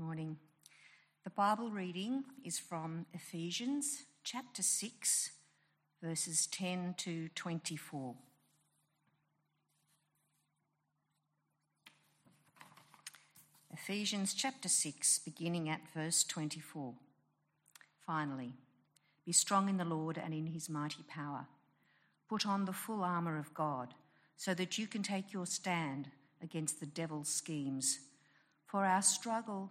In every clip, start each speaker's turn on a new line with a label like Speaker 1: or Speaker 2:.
Speaker 1: morning. The Bible reading is from Ephesians chapter 6, verses 10 to 24. Ephesians chapter 6, beginning at verse 24. Finally, be strong in the Lord and in his mighty power. Put on the full armour of God, so that you can take your stand against the devil's schemes. For our struggle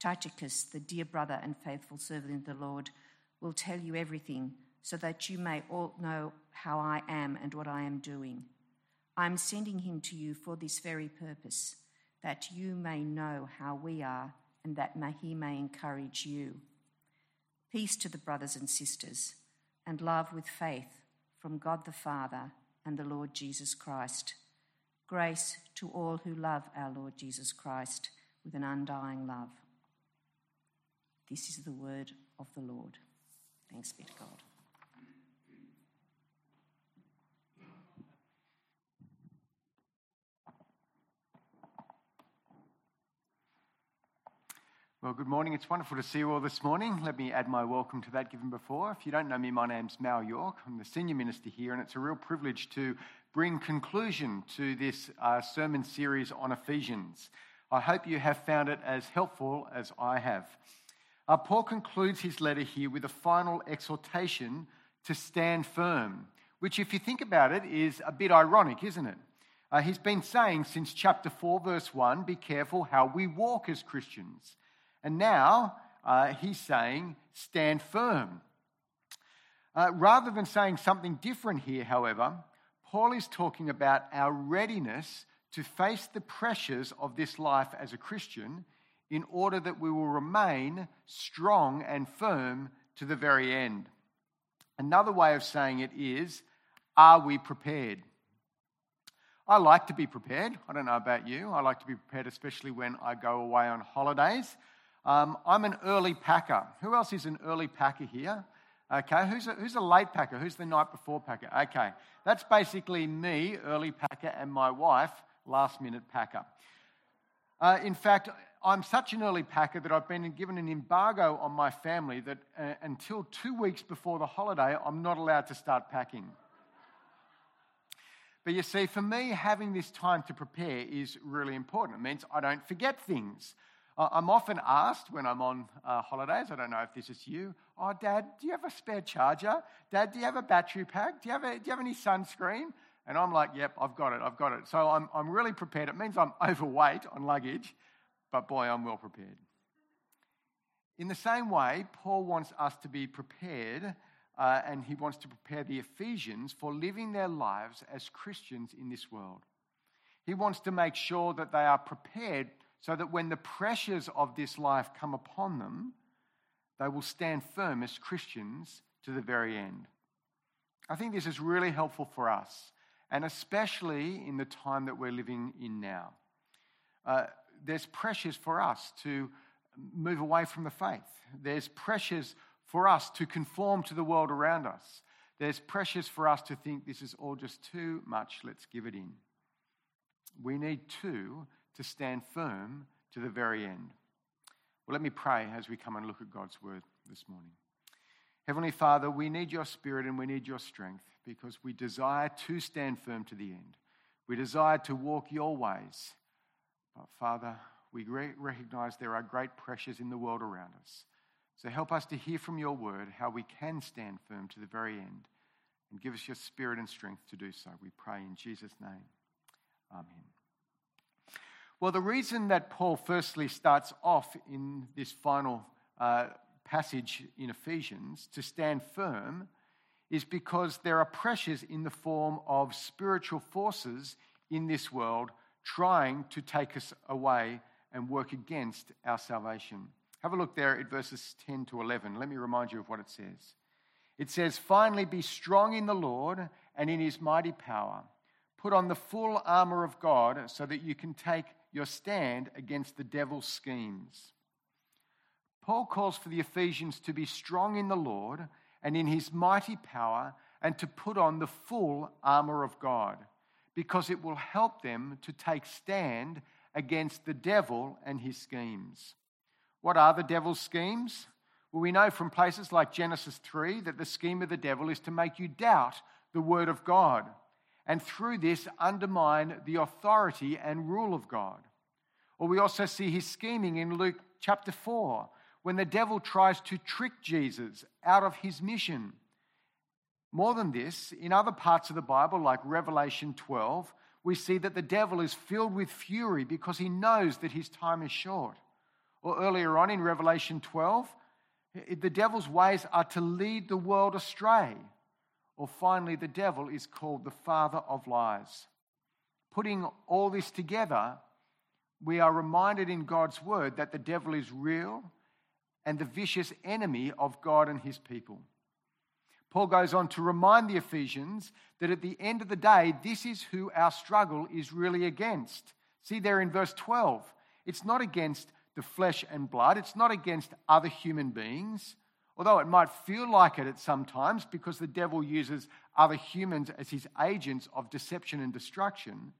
Speaker 1: Tychicus, the dear brother and faithful servant of the Lord, will tell you everything, so that you may all know how I am and what I am doing. I am sending him to you for this very purpose, that you may know how we are and that may, he may encourage you. Peace to the brothers and sisters, and love with faith from God the Father and the Lord Jesus Christ. Grace to all who love our Lord Jesus Christ with an undying love. This is the word of the Lord. Thanks be to God.
Speaker 2: Well, good morning. It's wonderful to see you all this morning. Let me add my welcome to that given before. If you don't know me, my name's Mal York. I'm the senior minister here, and it's a real privilege to bring conclusion to this uh, sermon series on Ephesians. I hope you have found it as helpful as I have. Uh, Paul concludes his letter here with a final exhortation to stand firm, which, if you think about it, is a bit ironic, isn't it? Uh, he's been saying since chapter 4, verse 1 be careful how we walk as Christians. And now uh, he's saying, stand firm. Uh, rather than saying something different here, however, Paul is talking about our readiness to face the pressures of this life as a Christian in order that we will remain strong and firm to the very end. Another way of saying it is, are we prepared? I like to be prepared. I don't know about you. I like to be prepared, especially when I go away on holidays. Um, I'm an early packer. Who else is an early packer here? Okay, who's a, who's a late packer? Who's the night before packer? Okay, that's basically me, early packer, and my wife, last minute packer. Uh, in fact, I'm such an early packer that I've been given an embargo on my family that uh, until two weeks before the holiday, I'm not allowed to start packing. But you see, for me, having this time to prepare is really important. It means I don't forget things. I'm often asked when I'm on uh, holidays, I don't know if this is you, oh, Dad, do you have a spare charger? Dad, do you have a battery pack? Do you have, a, do you have any sunscreen? And I'm like, yep, I've got it, I've got it. So I'm, I'm really prepared. It means I'm overweight on luggage, but boy, I'm well prepared. In the same way, Paul wants us to be prepared, uh, and he wants to prepare the Ephesians for living their lives as Christians in this world. He wants to make sure that they are prepared so that when the pressures of this life come upon them, they will stand firm as Christians to the very end. I think this is really helpful for us, and especially in the time that we're living in now. Uh, there's pressures for us to move away from the faith. There's pressures for us to conform to the world around us. There's pressures for us to think this is all just too much, let's give it in. We need two to stand firm to the very end. Well, let me pray as we come and look at God's word this morning. Heavenly Father, we need your spirit and we need your strength because we desire to stand firm to the end. We desire to walk your ways. But Father, we recognize there are great pressures in the world around us. So help us to hear from your word how we can stand firm to the very end and give us your spirit and strength to do so. We pray in Jesus' name. Amen. Well, the reason that Paul firstly starts off in this final uh, passage in Ephesians to stand firm is because there are pressures in the form of spiritual forces in this world trying to take us away and work against our salvation. Have a look there at verses 10 to 11. Let me remind you of what it says. It says, Finally, be strong in the Lord and in his mighty power. Put on the full armor of God so that you can take your stand against the devil's schemes. Paul calls for the Ephesians to be strong in the Lord and in his mighty power and to put on the full armor of God because it will help them to take stand against the devil and his schemes. What are the devil's schemes? Well, we know from places like Genesis 3 that the scheme of the devil is to make you doubt the word of God and through this undermine the authority and rule of God. Or we also see his scheming in Luke chapter 4 when the devil tries to trick Jesus out of his mission. More than this, in other parts of the Bible, like Revelation 12, we see that the devil is filled with fury because he knows that his time is short. Or earlier on in Revelation 12, the devil's ways are to lead the world astray. Or finally, the devil is called the father of lies. Putting all this together, we are reminded in God's word that the devil is real and the vicious enemy of God and his people. Paul goes on to remind the Ephesians that at the end of the day, this is who our struggle is really against. See there in verse 12, it's not against the flesh and blood, it's not against other human beings, although it might feel like it at some times because the devil uses other humans as his agents of deception and destruction.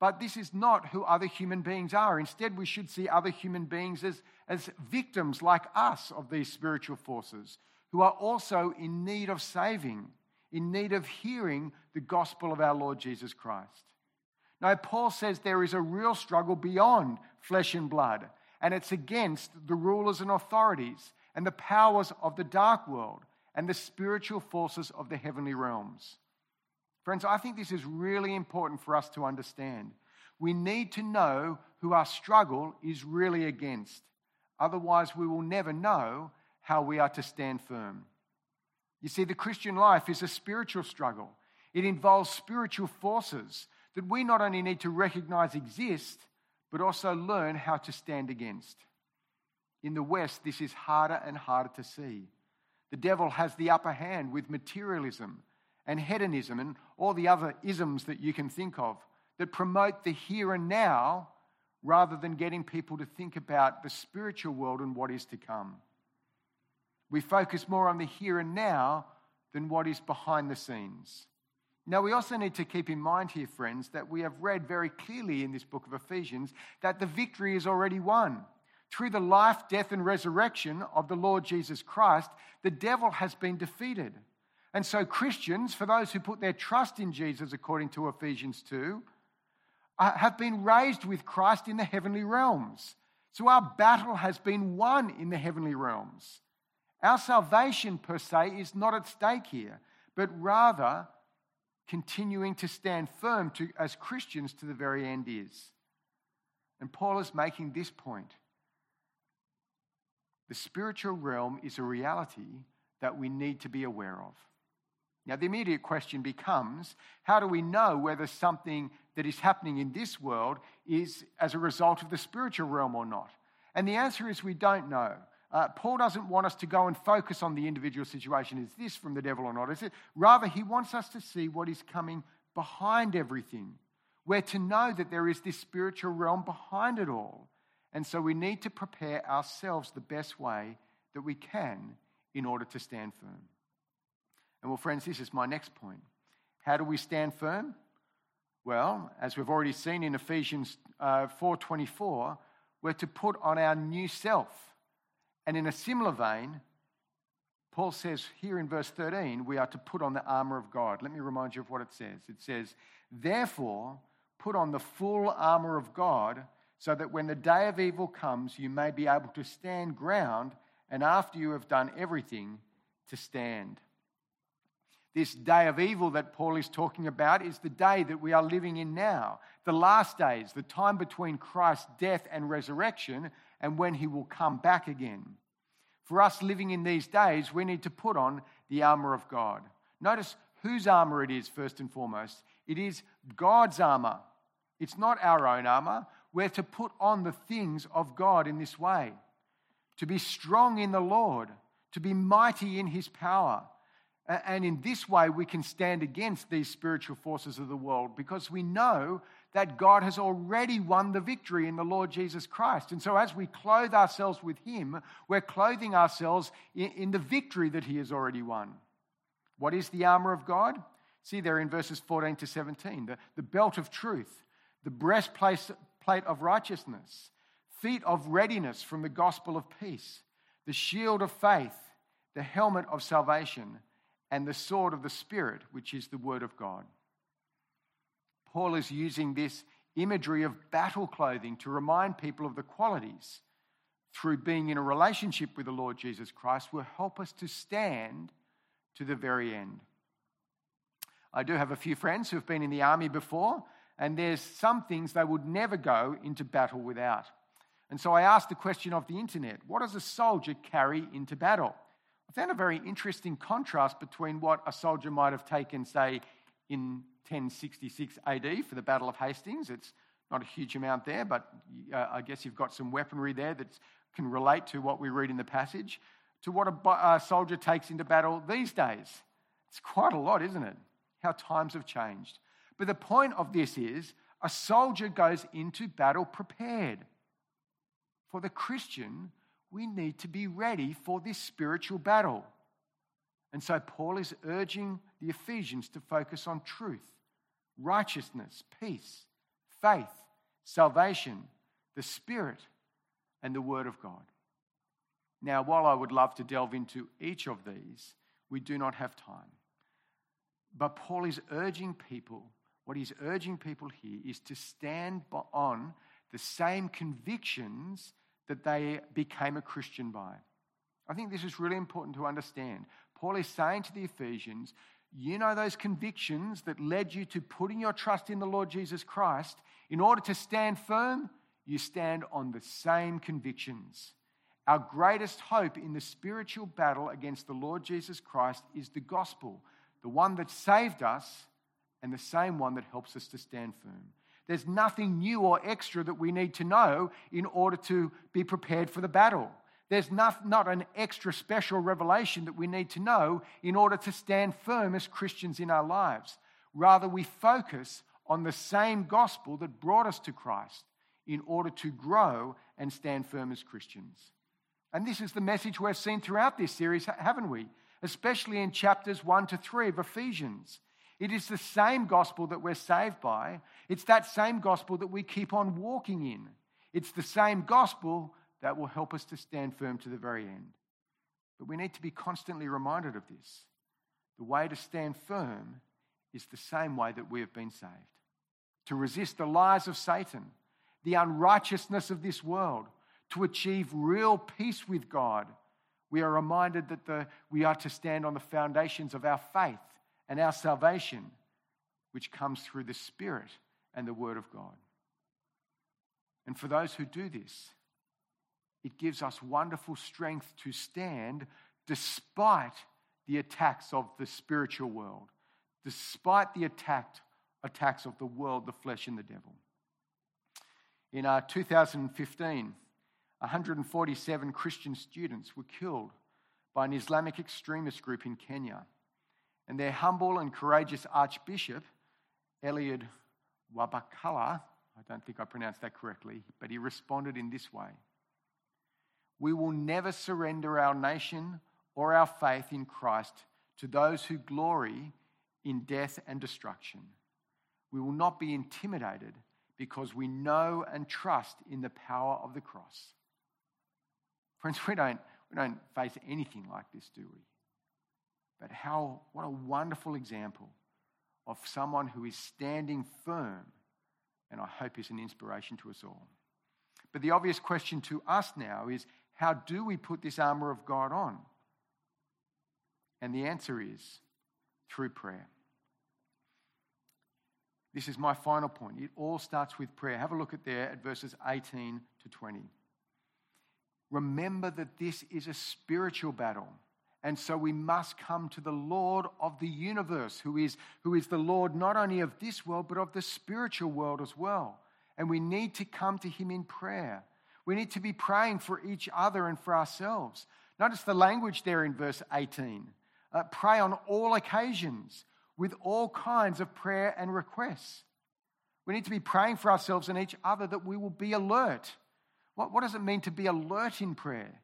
Speaker 2: But this is not who other human beings are. Instead, we should see other human beings as, as victims like us of these spiritual forces who are also in need of saving, in need of hearing the gospel of our Lord Jesus Christ. Now, Paul says there is a real struggle beyond flesh and blood, and it's against the rulers and authorities and the powers of the dark world and the spiritual forces of the heavenly realms. Friends, I think this is really important for us to understand. We need to know who our struggle is really against. Otherwise, we will never know how we are to stand firm. You see, the Christian life is a spiritual struggle, it involves spiritual forces that we not only need to recognize exist, but also learn how to stand against. In the West, this is harder and harder to see. The devil has the upper hand with materialism and hedonism and all the other isms that you can think of that promote the here and now rather than getting people to think about the spiritual world and what is to come. We focus more on the here and now than what is behind the scenes. Now, we also need to keep in mind here, friends, that we have read very clearly in this book of Ephesians that the victory is already won. Through the life, death, and resurrection of the Lord Jesus Christ, the devil has been defeated. And so, Christians, for those who put their trust in Jesus, according to Ephesians 2, uh, have been raised with Christ in the heavenly realms. So, our battle has been won in the heavenly realms. Our salvation, per se, is not at stake here, but rather continuing to stand firm to, as Christians to the very end is. And Paul is making this point. The spiritual realm is a reality that we need to be aware of. Now, the immediate question becomes how do we know whether something that is happening in this world is as a result of the spiritual realm or not? And the answer is we don't know. Uh, Paul doesn't want us to go and focus on the individual situation. Is this from the devil or not? Is it? Rather, he wants us to see what is coming behind everything. We're to know that there is this spiritual realm behind it all. And so we need to prepare ourselves the best way that we can in order to stand firm. And well, friends, this is my next point. How do we stand firm? Well, as we've already seen in Ephesians uh, 4:24, we're to put on our new self. And in a similar vein, Paul says here in verse 13, we are to put on the armor of God. Let me remind you of what it says. It says, Therefore, put on the full armor of God, so that when the day of evil comes, you may be able to stand ground, and after you have done everything, to stand. This day of evil that Paul is talking about is the day that we are living in now, the last days, the time between Christ's death and resurrection, and when he will come back again. For us living in these days, we need to put on the armor of God. Notice whose armor it is, first and foremost. It is God's armor. It's not our own armor. We're to put on the things of God in this way to be strong in the Lord, to be mighty in his power. And in this way, we can stand against these spiritual forces of the world because we know that God has already won the victory in the Lord Jesus Christ. And so, as we clothe ourselves with Him, we're clothing ourselves in, the victory that He has already won. What is the armor of God? See there in verses 14 to 17 the, the belt of truth, the breastplate of righteousness, feet of readiness from the gospel of peace, the shield of faith, the helmet of salvation, and the sword of the Spirit, which is the word of God. Paul is using this imagery of battle clothing to remind people of the qualities through being in a relationship with the Lord Jesus Christ will help us to stand to the very end. I do have a few friends who have been in the army before, and there's some things they would never go into battle without. And so I asked the question of the internet what does a soldier carry into battle? I found a very interesting contrast between what a soldier might have taken, say, in 1066 AD for the Battle of Hastings. It's not a huge amount there, but uh, I guess you've got some weaponry there that can relate to what we read in the passage, to what a, a soldier takes into battle these days. It's quite a lot, isn't it? How times have changed. But the point of this is a soldier goes into battle prepared. For the Christian, we need to be ready for this spiritual battle. And so Paul is urging the Ephesians to focus on truth, righteousness, peace, faith, salvation, the Spirit, and the Word of God. Now, while I would love to delve into each of these, we do not have time. But Paul is urging people, what he's urging people here is to stand on the same convictions that they became a Christian by. I think this is really important to understand. Paul is saying to the Ephesians, you know those convictions that led you to putting your trust in the Lord Jesus Christ. In order to stand firm, you stand on the same convictions. Our greatest hope in the spiritual battle against the Lord Jesus Christ is the gospel, the one that saved us and the same one that helps us to stand firm. There's nothing new or extra that we need to know in order to be prepared for the battle. There's not, not an extra special revelation that we need to know in order to stand firm as Christians in our lives. Rather, we focus on the same gospel that brought us to Christ in order to grow and stand firm as Christians. And this is the message we've seen throughout this series, haven't we? Especially in chapters 1 to 3 of Ephesians. It is the same gospel that we're saved by. It's that same gospel that we keep on walking in. It's the same gospel that will help us to stand firm to the very end. But we need to be constantly reminded of this. The way to stand firm is the same way that we have been saved to resist the lies of Satan, the unrighteousness of this world, to achieve real peace with God. We are reminded that the, we are to stand on the foundations of our faith and our salvation, which comes through the Spirit and the Word of God. And for those who do this, it gives us wonderful strength to stand despite the attacks of the spiritual world, despite the attack, attacks of the world, the flesh, and the devil. In uh, 2015, 147 Christian students were killed by an Islamic extremist group in Kenya. And their humble and courageous Archbishop, Eliud Wabakala, I don't think I pronounced that correctly, but he responded in this way We will never surrender our nation or our faith in Christ to those who glory in death and destruction. We will not be intimidated because we know and trust in the power of the cross. Friends, we don't, we don't face anything like this, do we? But how, what a wonderful example of someone who is standing firm, and I hope is an inspiration to us all. But the obvious question to us now is how do we put this armour of God on? And the answer is through prayer. This is my final point. It all starts with prayer. Have a look at there at verses 18 to 20. Remember that this is a spiritual battle. And so we must come to the Lord of the universe, who is, who is the Lord not only of this world, but of the spiritual world as well. And we need to come to Him in prayer. We need to be praying for each other and for ourselves. Notice the language there in verse 18 uh, pray on all occasions with all kinds of prayer and requests. We need to be praying for ourselves and each other that we will be alert. What, what does it mean to be alert in prayer?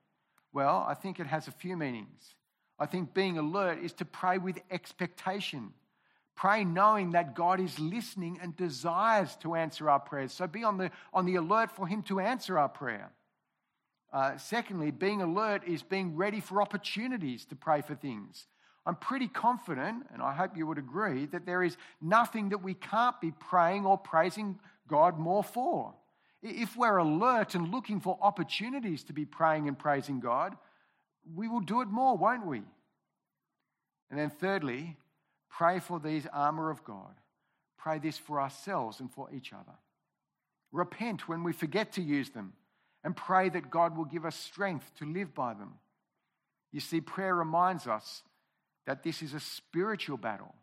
Speaker 2: Well, I think it has a few meanings. I think being alert is to pray with expectation. Pray knowing that God is listening and desires to answer our prayers. So be on the, on the alert for Him to answer our prayer. Uh, secondly, being alert is being ready for opportunities to pray for things. I'm pretty confident, and I hope you would agree, that there is nothing that we can't be praying or praising God more for. If we're alert and looking for opportunities to be praying and praising God, we will do it more, won't we? And then, thirdly, pray for these armor of God. Pray this for ourselves and for each other. Repent when we forget to use them and pray that God will give us strength to live by them. You see, prayer reminds us that this is a spiritual battle.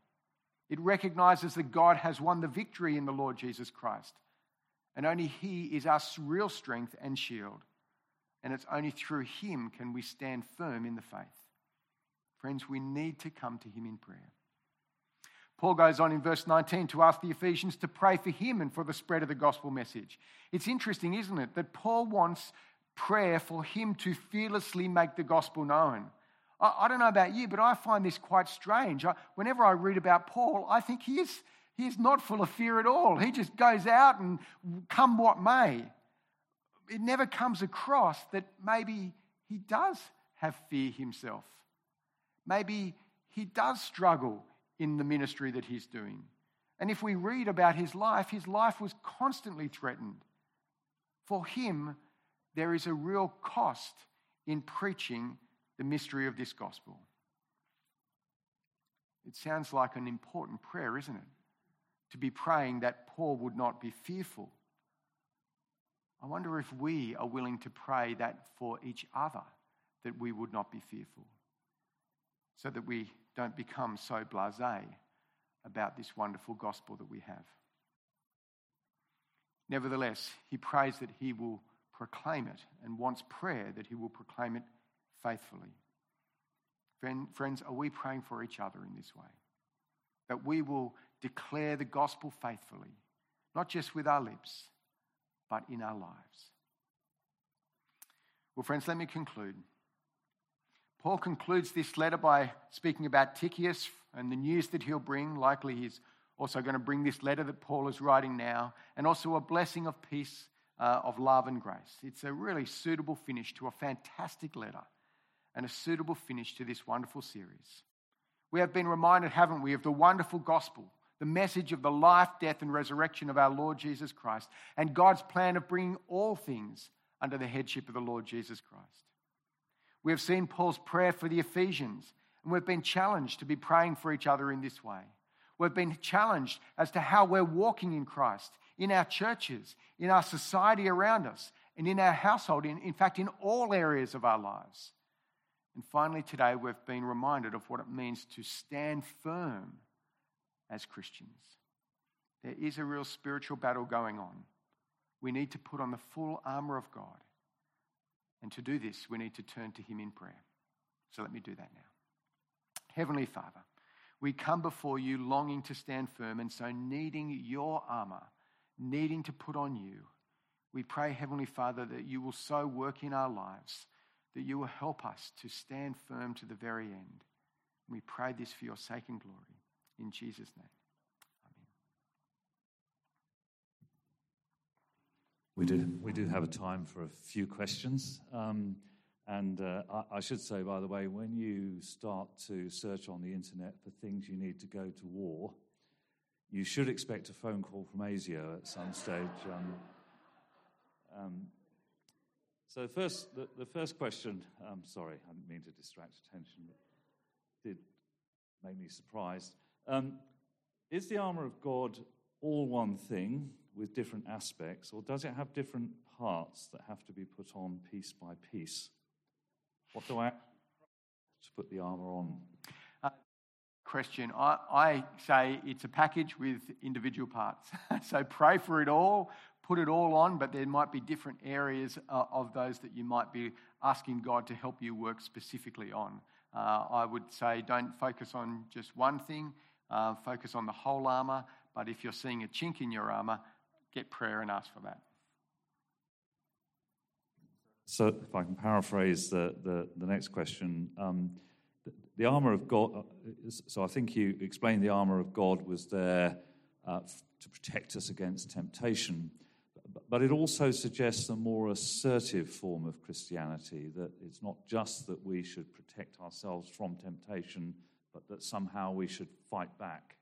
Speaker 2: It recognizes that God has won the victory in the Lord Jesus Christ. And only He is our real strength and shield. And it's only through Him can we stand firm in the faith. Friends, we need to come to Him in prayer. Paul goes on in verse 19 to ask the Ephesians to pray for him and for the spread of the gospel message. It's interesting, isn't it, that Paul wants prayer for him to fearlessly make the gospel known. I, I don't know about you, but I find this quite strange. I, whenever I read about Paul, I think he is, he is not full of fear at all. He just goes out and come what may. It never comes across that maybe he does have fear himself. Maybe he does struggle in the ministry that he's doing. And if we read about his life, his life was constantly threatened. For him, there is a real cost in preaching the mystery of this gospel. It sounds like an important prayer, isn't it? To be praying that Paul would not be fearful. I wonder if we are willing to pray that for each other, that we would not be fearful, so that we don't become so blase about this wonderful gospel that we have. Nevertheless, he prays that he will proclaim it and wants prayer that he will proclaim it faithfully. Friends, are we praying for each other in this way? That we will declare the gospel faithfully, not just with our lips, but in our lives. Well, friends, let me conclude. Paul concludes this letter by speaking about Tychicus and the news that he'll bring. Likely, he's also going to bring this letter that Paul is writing now, and also a blessing of peace, uh, of love, and grace. It's a really suitable finish to a fantastic letter and a suitable finish to this wonderful series. We have been reminded, haven't we, of the wonderful gospel, the message of the life, death, and resurrection of our Lord Jesus Christ, and God's plan of bringing all things under the headship of the Lord Jesus Christ. We have seen Paul's prayer for the Ephesians, and we've been challenged to be praying for each other in this way. We've been challenged as to how we're walking in Christ, in our churches, in our society around us, and in our household, in, in fact, in all areas of our lives. And finally, today we've been reminded of what it means to stand firm as Christians. There is a real spiritual battle going on. We need to put on the full armour of God. And to do this, we need to turn to Him in prayer. So let me do that now. Heavenly Father, we come before you longing to stand firm and so needing your armour, needing to put on you. We pray, Heavenly Father, that you will so work in our lives that you will help us to stand firm to the very end. We pray this for your sake and glory. In Jesus' name.
Speaker 3: We do, we do have a time for a few questions. Um, and uh, I, I, should say, by the way, when you start to search on the internet for things you need to go to war, you should expect a phone call from ASIO at some stage. Um, um, so, first, the, the first question, I'm um, sorry, I didn't mean to distract attention, but did make me surprised. Um, is the armour of God all one thing with different aspects, or does it have different parts that have to be put on piece by piece? What do I to put the armour on?
Speaker 2: Uh, question. I, I say it's a package with individual parts. so pray for it all, put it all on, but there might be different areas uh, of those that you might be asking God to help you work specifically on. Uh, I would say don't focus on just one thing, uh, focus on the whole armour, but if you're seeing a chink in your armour, get prayer and ask for that.
Speaker 3: So, if I can paraphrase the, the, the next question, um, the, the, armor of God. Uh, so, I think you explained the armor of God was there uh, to protect us against temptation, but it also suggests a more assertive form of Christianity that it's not just that we should protect ourselves from temptation, but that somehow we should fight back.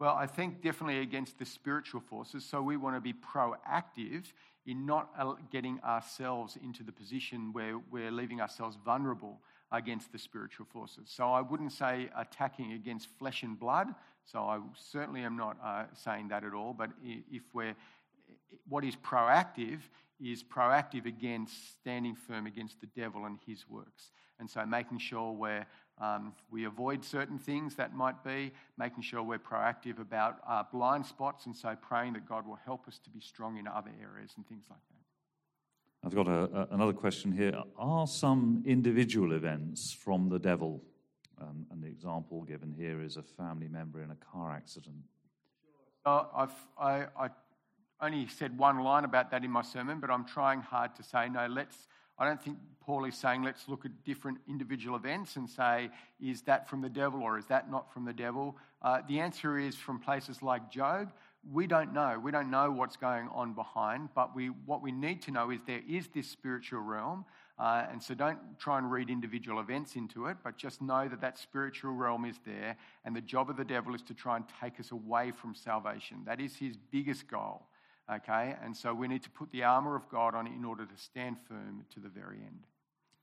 Speaker 2: Well, I think definitely against the spiritual forces. So we want to be proactive in not getting ourselves into the position where we're leaving ourselves vulnerable against the spiritual forces. So I wouldn't say attacking against flesh and blood. So I certainly am not uh, saying that at all. But if we're, what is proactive is proactive against standing firm against the devil and his works. And so making sure we're um, we avoid certain things that might be, making sure we're proactive about uh, blind spots, and so praying that God will help us to be strong in other areas and things like that.
Speaker 3: I've got a, a, another question here. Are some individual events from the devil? Um, and the example given here is a family member in a car accident.
Speaker 2: Uh, I've, I, I only said one line about that in my sermon, but I'm trying hard to say no, let's I don't think Paul is saying let's look at different individual events and say, is that from the devil or is that not from the devil? Uh, the answer is from places like Job. We don't know. We don't know what's going on behind, but we, what we need to know is there is this spiritual realm. Uh, and so don't try and read individual events into it, but just know that that spiritual realm is there. And the job of the devil is to try and take us away from salvation. That is his biggest goal. Okay, and so we need to put the armour of God on in order to stand firm to the very end.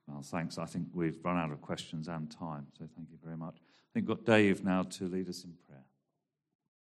Speaker 3: Well, thanks. I think we've run out of questions and time, so thank you very much. I think we've got Dave now to lead us in prayer.